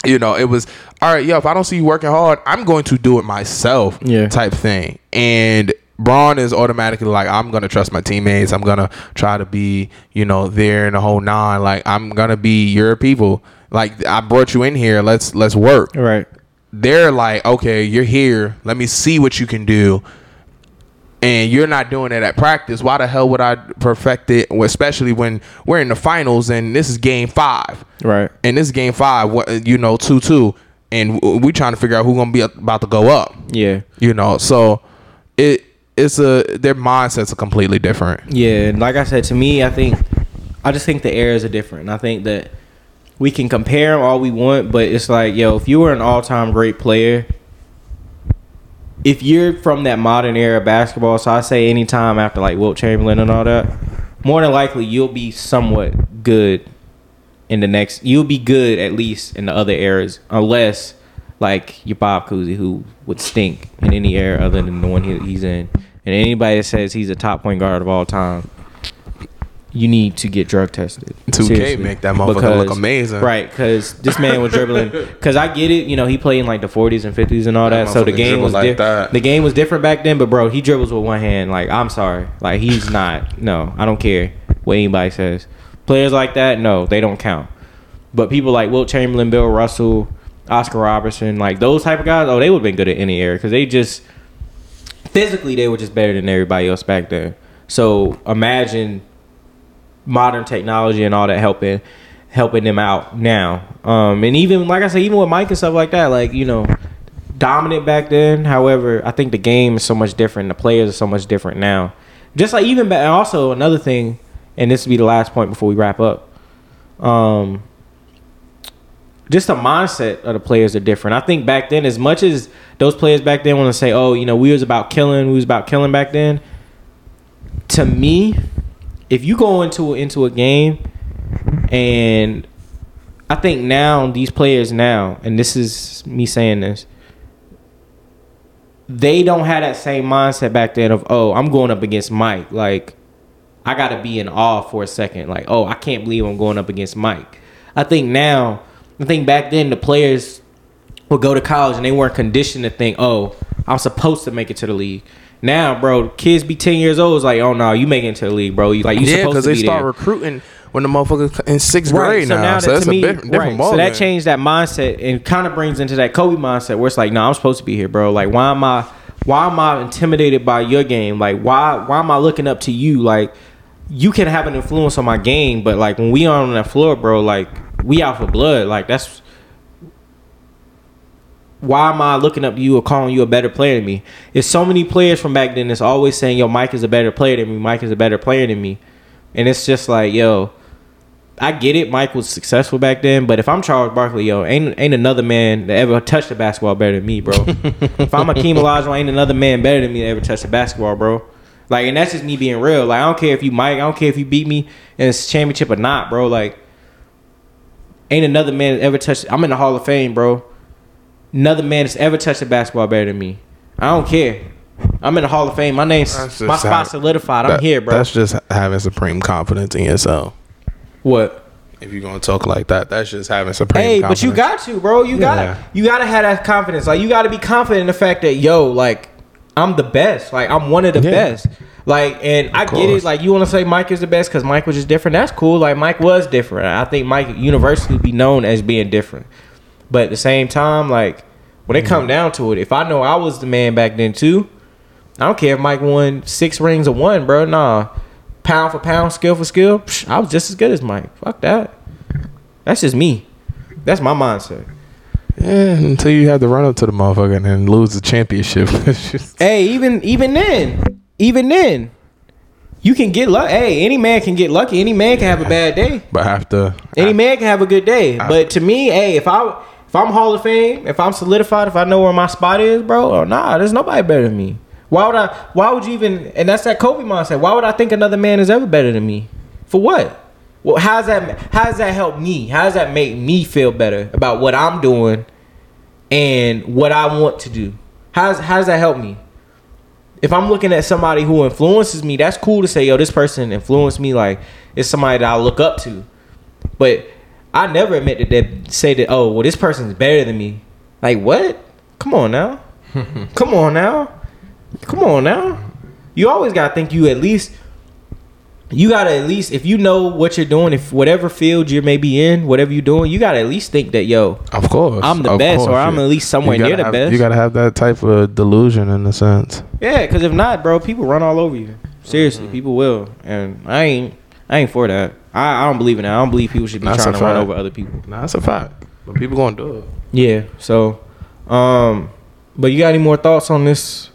you know, it was all right. Yo, if I don't see you working hard, I'm going to do it myself. Yeah. type thing. And Bron is automatically like, I'm gonna trust my teammates. I'm gonna try to be, you know, there in the whole nine. Like, I'm gonna be your people. Like, I brought you in here. Let's let's work. Right. They're like, okay, you're here. Let me see what you can do. And you're not doing it at practice. Why the hell would I perfect it? Especially when we're in the finals and this is game five Right. and this game five, what you know, two two, and we trying to figure out who's gonna be about to go up. Yeah. You know, so it it's a their mindsets are completely different. Yeah, and like I said, to me, I think I just think the eras are different. And I think that we can compare 'em all we want, but it's like, yo, if you were an all-time great player, if you're from that modern era of basketball, so I say anytime after like Wilt Chamberlain and all that, more than likely you'll be somewhat good in the next. You'll be good at least in the other eras, unless like your Bob Cousy, who would stink in any era other than the one he, he's in. And anybody that says he's a top point guard of all time, you need to get drug tested. 2K Seriously. make that motherfucker look amazing. right? Because this man was dribbling. Because I get it, you know, he played in like the 40s and 50s and all That that, so the game was like. The game was different back then, but bro, he dribbles with one hand. Like I'm sorry, like he's not. No, I don't care what anybody says. Players like that, no, they don't count. But people like Wilt Chamberlain, Bill Russell, Oscar Robertson, like those type of guys, oh, they would have been good at any era because they just physically they were just better than everybody else back then. So imagine modern technology and all that helping helping them out now. Um, and even like I said, even with Mike and stuff like that, like you know, dominant back then. However, I think the game is so much different. The players are so much different now. Just like even back, also another thing, and this will be the last point before we wrap up. Um, just the mindset of the players are different. I think back then, as much as those players back then want to say, "Oh, you know, we was about killing, we was about killing back then." To me, if you go into into a game, and I think now these players now, and this is me saying this, they don't have that same mindset back then of, "Oh, I'm going up against Mike." Like, I got to be in awe for a second. Like, "Oh, I can't believe I'm going up against Mike." I think now, I think back then the players would go to college and they weren't conditioned to think, "Oh, I'm supposed to make it to the league." Now, bro, kids be ten years old. It's like, "Oh no, you make it into the league, bro." You like you yeah, supposed because to they start there. recruiting when the motherfuckers in sixth grade now. So, that that's to a me- bit, different right, ball So that changed that mindset and kind of brings into that Kobe mindset where it's like, no, I'm supposed to be here, bro. Like, why am I, why am I intimidated by your game? Like, why, why am I looking up to you? Like, you can have an influence on my game, but like when we on that floor, bro, like we out for blood. Like that's why am I looking up to you or calling you a better player than me? It's so many players from back then that's always saying, yo, Mike is a better player than me. Mike is a better player than me. And it's just like, yo, I get it. Mike was successful back then, but if I'm Charles Barkley, yo, ain't ain't another man that ever touched the basketball better than me, bro. if I'm Akeem Olajuwon, ain't another man better than me that ever touched the basketball, bro. Like, and that's just me being real. Like, I don't care if you Mike, I don't care if you beat me in this championship or not, bro. Like, ain't another man that ever touched. I'm in the Hall of Fame, bro. Another man that's ever touched a basketball better than me. I don't care. I'm in the Hall of Fame. My name's my spot how- solidified. I'm here, bro. That's just having supreme confidence in yourself. what? If you're gonna talk like that, that's just having supreme. Hey, confidence. but you got to, bro. You Yeah. gotta, you gotta have that confidence. Like, you gotta be confident in the fact that, yo, like, I'm the best. Like, I'm one of the Yeah. best. Like, and I get it. Like, you want to say Mike is the best because Mike was just different. That's cool. Like, Mike was different. I think Mike universally be known as being different. But at the same time, like, when it Mm-hmm. come down to it, if I know I was the man back then too, I don't care if Mike won six rings or one, bro. Nah, pound for pound, skill for skill, psh, I was just as good as Mike. Fuck that. That's just me. That's my mindset. Yeah, until you have to run up to the motherfucker and then lose the championship. Hey, even even then, even then, you can get lucky. Hey, any man can get lucky. Any man can have a bad day. but after Any man can have a good day. But to me, hey, if I if I'm Hall of Fame, if I'm solidified, if I know where my spot is, bro, oh, nah, there's nobody better than me. Why would I? Why would you even? And that's that Kobe mindset. Why would I think another man is ever better than me? For what? Well, how's that? How does that help me? How does that make me feel better about what I'm doing and what I want to do? How's how does that help me? If I'm looking at somebody who influences me, that's cool to say, yo, this person influenced me. Like it's somebody that I look up to. But I never admit that they say that, oh, well, this person's better than me. Like what? Come on now. Come on now. Come on now. You always gotta think you at least you gotta at least if you know what you're doing, if whatever field you may be in, whatever you're doing, you gotta at least think that yo, Of course, I'm the best, or I'm yeah. at least somewhere near the have- best. You gotta have that type of delusion in a sense. Yeah, because if not, bro, people run all over you. Seriously, mm-hmm. people will, and I ain't, I ain't for that. I, I don't believe in that. I don't believe people should be That's trying to run over other people. Nah, that's a fact. But people gonna do it. Yeah. So, um, but you got any more thoughts on this?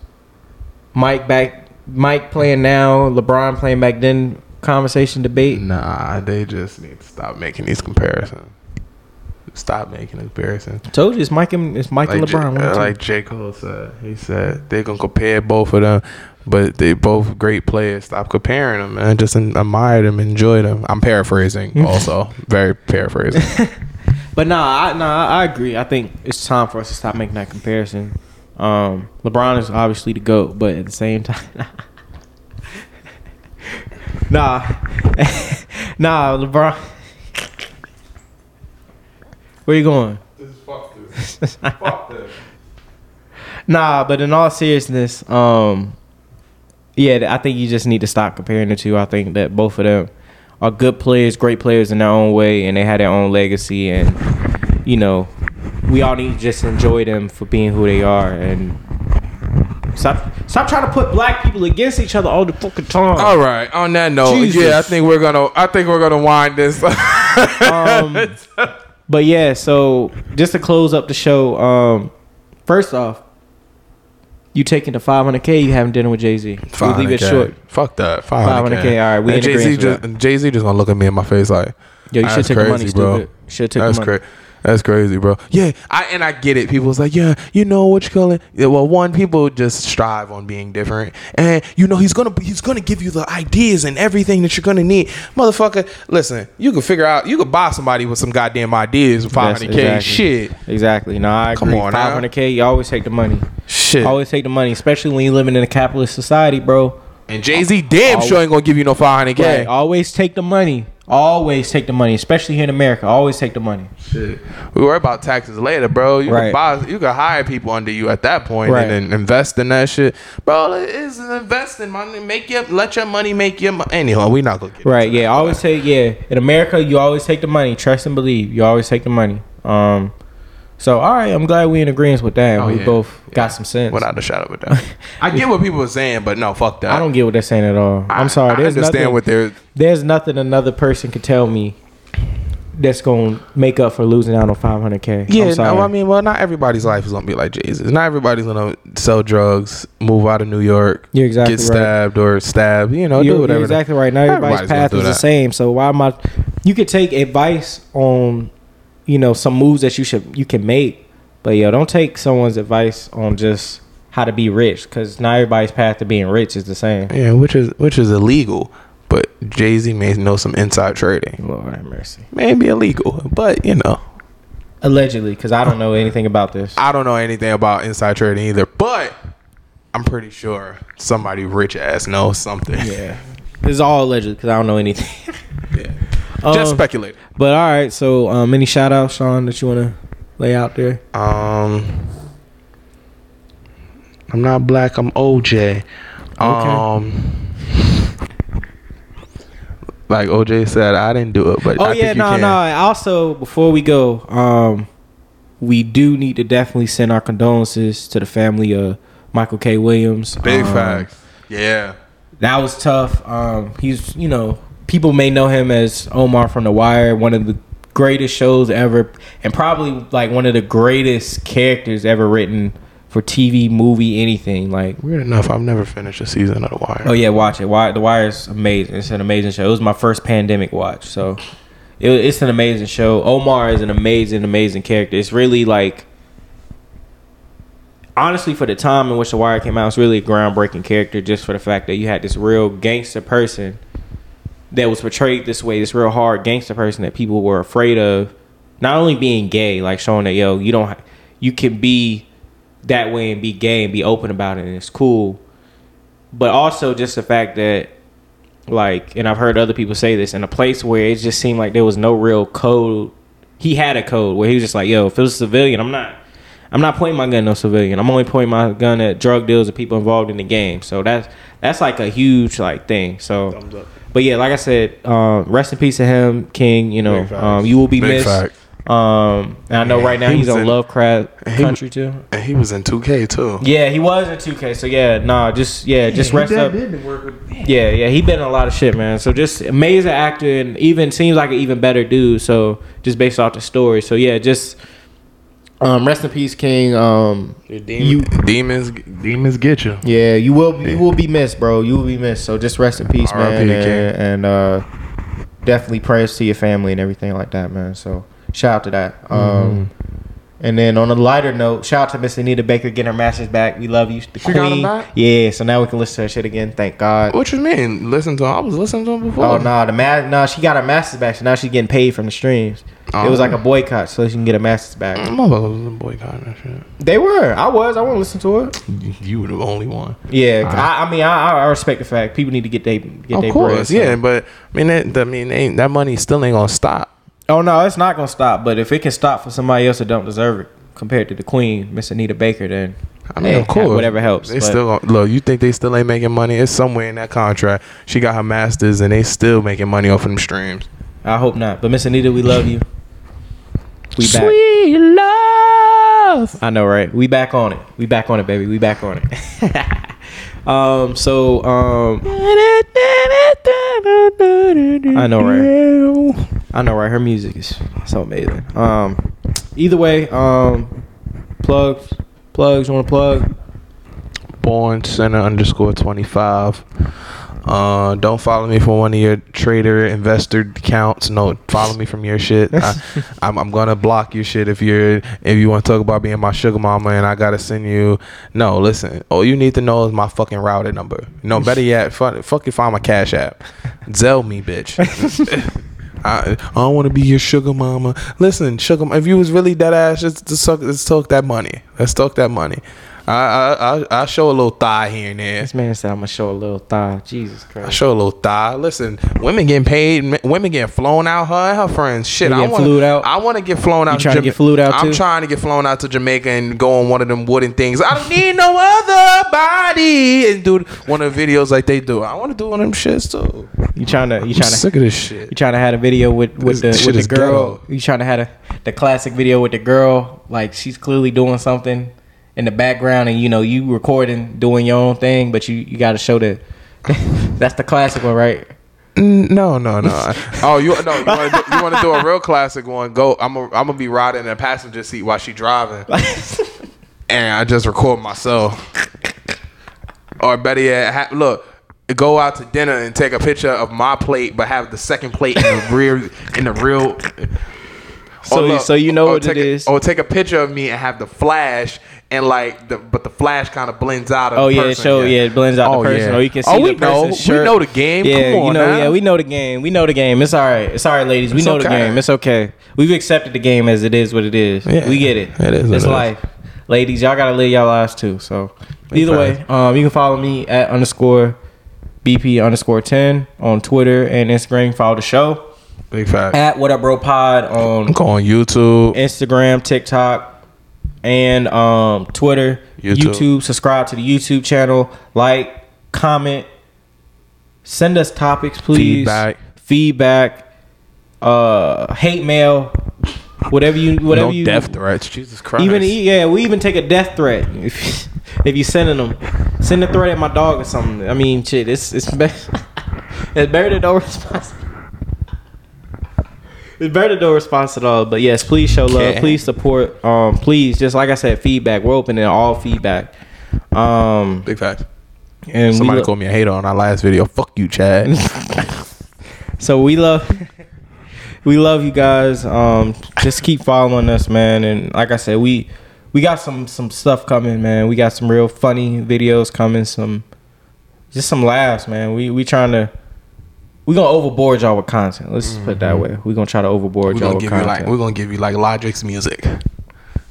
Mike back, Mike playing now, LeBron playing back then. Conversation debate. Nah, they just need to stop making these comparisons. Stop making comparisons. Told you it's Mike and it's Mike Like, and LeBron. one, uh, like J. Cole said, he said they're gonna compare both of them, but they both great players. Stop comparing them, man. Just en- admire them, enjoy them. I'm paraphrasing, also very paraphrasing. But nah, I, nah, I agree. I think it's time for us to stop making that comparison. Um, LeBron is obviously the goat, but at the same time, nah, nah, LeBron. Where you going? Nah, but in all seriousness, um, yeah, I think you just need to stop comparing the two. I think that both of them are good players, great players in their own way, and they had their own legacy. And you know, we all need to just enjoy them for being who they are and stop stop trying to put black people against each other all the fucking time. All right. On that note, Jesus. yeah, I think we're gonna. I think we're gonna wind this. Um, but yeah, so just to close up the show, um, first off, you taking the 500k? You having dinner with Jay Z? We'll leave it short. Fuck that. 500k. 500K, all right, we in Jay Z just Jay Z just gonna look at me in my face like, Yo, you should That's take the money, crazy, bro. stupid. Should take that's the money. crazy. That's crazy, bro. Yeah, I and I get it. People's like, yeah, you know what you call it. Yeah, well, one, people just strive on being different, and you know he's gonna he's gonna give you the ideas and everything that you're gonna need, motherfucker. Listen, you can figure out, you can buy somebody with some goddamn ideas with 500k. exactly- Shit, Exactly. No, I Come agree. on 500k, you always take the money. shit. Always take the money, especially when you're living in a capitalist society, bro. and Jay Z, damn Always- sure ain't gonna give you no 500k. Right. Always take the money. Always take the money, especially here in America. Always take the money. Shit. We worry about taxes later, bro. You Right. can buy, you can hire people under you at that point Right. and then invest in that shit, bro. It is investing money. Make your let your money make your money. Anyhow, we not gonna get Right. Yeah. Always take. Yeah. In America, you always take the money. Trust and believe. You always take the money. Um. So all right, I'm glad we in agreement with that. Oh, we yeah. both got some sense. without a shadow of a doubt. I get what people are saying, but no, fuck that. I don't get what they're saying at all. I- I'm sorry. I There's understand nothing, what they're. There's nothing another person could tell me that's gonna make up for losing out on 500k. Yeah, I'm sorry. no, I mean, well, not everybody's life is gonna be like Jesus. Not everybody's gonna sell drugs, move out of New York, You're exactly get right. stabbed or stab. You know, you're, do whatever. you're exactly right. Now everybody's, Everybody's path is the same. So why am I? You could take advice on, you know, some moves that you should you can make, but yo, don't take someone's advice on just how to be rich because not everybody's path to being rich is the same. Yeah, which is which is illegal. But Jay Z may know some inside trading. Lord have mercy. Maybe illegal, but you know, Allegedly, because I don't know anything about this. I don't know anything about inside trading either. But I'm pretty sure somebody rich ass knows something. Yeah, it's all alleged because I don't know anything. yeah. Just Um, speculate. But all right, so um, any shout outs, Sean, that you want to lay out there? Um, I'm not black. I'm OJ. Um, like OJ said, I didn't do it, but Oh I yeah, think you no, can. no. Also, before we go, um, we do need to definitely send our condolences to the family of Michael K. Williams. Big Um, facts. Yeah. That was tough. Um, he's you know people may know him as Omar from The Wire, one of the greatest shows ever, and probably like one of the greatest characters ever written for TV, movie, anything. Like Weird enough, I've never finished a season of The Wire. Oh yeah, watch it. Wire, the Wire is amazing. It's an amazing show. It was my first pandemic watch, so it, it's an amazing show. Omar is an amazing, amazing character. It's really like, honestly, for the time in which the Wire came out, it's really a groundbreaking character. Just for the fact that you had this real gangster person that was portrayed this way, this real hard gangster person that people were afraid of. Not only being gay, like showing that yo, you don't, you can be that way and be gay and be open about it, and it's cool but also just the fact that like and i've heard other people say this in a place where it just seemed like there was no real code he had a code where he was just like yo if it was a civilian i'm not i'm not pointing my gun at no civilian i'm only pointing my gun at drug dealers and people involved in the game so that's that's like a huge like thing so but yeah like i said um rest in peace to him king you know um you will be Big missed fact. um and i know right now He he's was on in- lovecraft he- country too And he was in 2K too. yeah, he was in 2K. So yeah, nah, just yeah, just rest up. Yeah, yeah, he been in a lot of shit, man. So just amazing actor and even seems like an even better dude. So just based off the story. So yeah, just um, rest in peace, King. Um, you demons, demons get you. yeah, you will you will be missed, bro. You will be missed. So just rest in peace, man, R.I.P. and, King. and uh, definitely prayers to your family and everything like that, man. So shout out to that. Um, and then on a lighter note, shout out to Miss Anita Baker getting her masters back. We love you, the She got 'em queen. back? Yeah, so now we can listen to her shit again. Thank God. What you mean? Listen to him. I was listening to him before. Oh no, the ma- no, she got her masters back, so now she's getting paid from the streams. It was like um, a boycott, so she can get her masters back. Mm, motherfuckers was boycotting that shit. They were. I was. I to listen to it. You were the only one. Yeah, I, I mean, I, I respect the fact people need to get they get Of their course, bread. so- yeah, but I mean, that, I mean, ain't, that money still ain't gonna stop. Oh no, it's not gonna stop. But if it can stop for somebody else that don't deserve it, compared to the Queen, Miss Anita Baker, then I mean, hey, of eh, course, whatever helps. They But- still look. You think they still ain't making money? It's somewhere in that contract. She got her masters, and they still making money off of them streams. I hope not. But Miss Anita, we love you. We back. Sweet love. I know, right? We back on it. We back on it, baby. We back on it. um. So um. I know, right? I know, right? Her music is so amazing. Um. Either way, um. Plugs. Plugs. You want to plug? Born Sinner underscore twenty five. Uh, don't follow me from one of your trader investor accounts. No, follow me from your shit. I, I'm, I'm gonna block your shit if you're if you want to talk about being my sugar mama and I gotta send you. No, listen. All you need to know is my fucking router number. No, better yet, fuck, fucking find my cash app. Zelle me, bitch. I, I don't want to be your sugar mama. Listen, sugar. If you was really dead ass, just, just talk that money. Let's talk that money. I I I, I show a little thigh here and there. This man said I'm gonna show a little thigh. Jesus Christ! I show a little thigh. Listen, women getting paid, women getting flown out. Her and her friends. Shit, I want. out? I want to get flown out. trying to Jama- get flued out I'm too? trying to get flown out to Jamaica and go on one of them wooden things. I don't need no other body and do one of the videos like they do. I want to do one of them shits too. You trying to you I'm trying to sick of this shit. You trying to have a video with with the This shit with the girl? ghetto. You trying to have a, the classic video with the girl like she's clearly doing something in the background, and you know you recording doing your own thing, but you you got to show that. that's the classic one, right? Mm, No, no, no. oh, you no, you want to do, you want to do a real classic one? Go. I'm a, I'm gonna be riding in the passenger seat while she driving, and I just record myself. Or better yet, ha- look, go out to dinner and take a picture of my plate, but have the second plate in the rear in the real. So- so you know what take it a- is. Or take a picture of me and have the flash and like the but the flash kind of blends out of. Oh the yeah, person, show yeah, it blends out Oh, the person, yeah. or you can see Oh, the we know. person's We know the game. Yeah, Come on you know, now. yeah, we know the game. We know the game. It's all right. It's all right, ladies. We It's know the game. It's okay. We've accepted the game as it is what it is. Yeah, we get it. it is It's it is. life, ladies. Y'all gotta live y'all lives too. So either way, um, you can follow me at underscore bp underscore ten on Twitter and Instagram. Follow the show Big fact. at what up bro pod on on YouTube. Instagram, TikTok, and um, Twitter, YouTube. YouTube. Subscribe to the YouTube channel. Like, comment, send us topics, please. Feedback. feedback, uh, hate mail, whatever you, whatever no you. death threats. Jesus Christ. Even yeah, we even take a death threat if if you sending them. Send a threat at my dog or something. I mean, shit, it's it's better. it's better than no response. It's better than no response at all. But yes, please show love. Please support. Um, please, just like I said, feedback. We're open to all feedback. Um, Big fact. and Somebody lo- called me a hater on our last video. Fuck you, Chad. So we love we love you guys. Um just keep following us, man. And like I said, we we got some some stuff coming, man. We got some real funny videos coming, some just some laughs, man. We we trying to we gonna overboard y'all with content. Let's just put it that way. We're gonna try to overboard we're y'all with content. like we're gonna give you like Logic's music.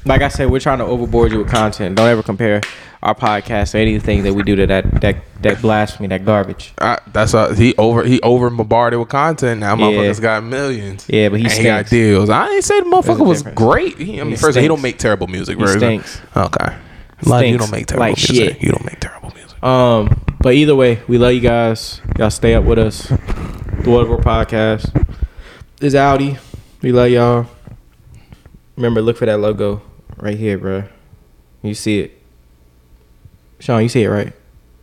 like I said, we're trying to overboard you with content. Don't ever compare our podcast or anything that we do to that that that blasphemy, that garbage. I, that's uh, he over he over bombarded with content now. Yeah. Motherfuckers got millions. Yeah, but he And he got deals. I ain't say the motherfucker was great. He, I mean, He first of all, he don't make terrible music. He stinks. Okay. Like, you don't make terrible like music. shit. You don't make terrible music. Um, but either way, we love you guys. Y'all stay up with us. The What Up Bro Podcast is Audi. We love y'all. Remember, look for that logo right here, bro. You see it, Sean? You see it right?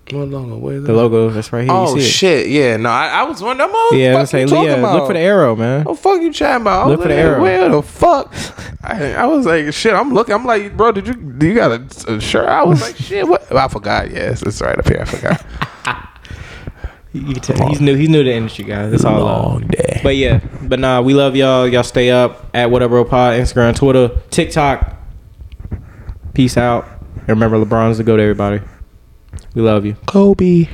What logo? Where is The logo that's right here. Oh you see shit! Yeah, no, I, I was wondering. What It. Yeah, the I'm fuck saying, you talking about? Look for the arrow, man. Oh fuck you chatting about? Look for the like, arrow. Where the fuck? I, I was like, shit. I'm looking. I'm like, bro, did you do you got a, a shirt? I was like, shit. What? I forgot. Yes, it's right up here. I forgot. You can tell he's new. He's new to the industry, guys. That's all. love. Long day. But yeah, but nah, we love y'all. Y'all stay up at what up bro pod, Instagram, Twitter, TikTok. Peace out. And remember, LeBron's the go to everybody. We love you. Kobe.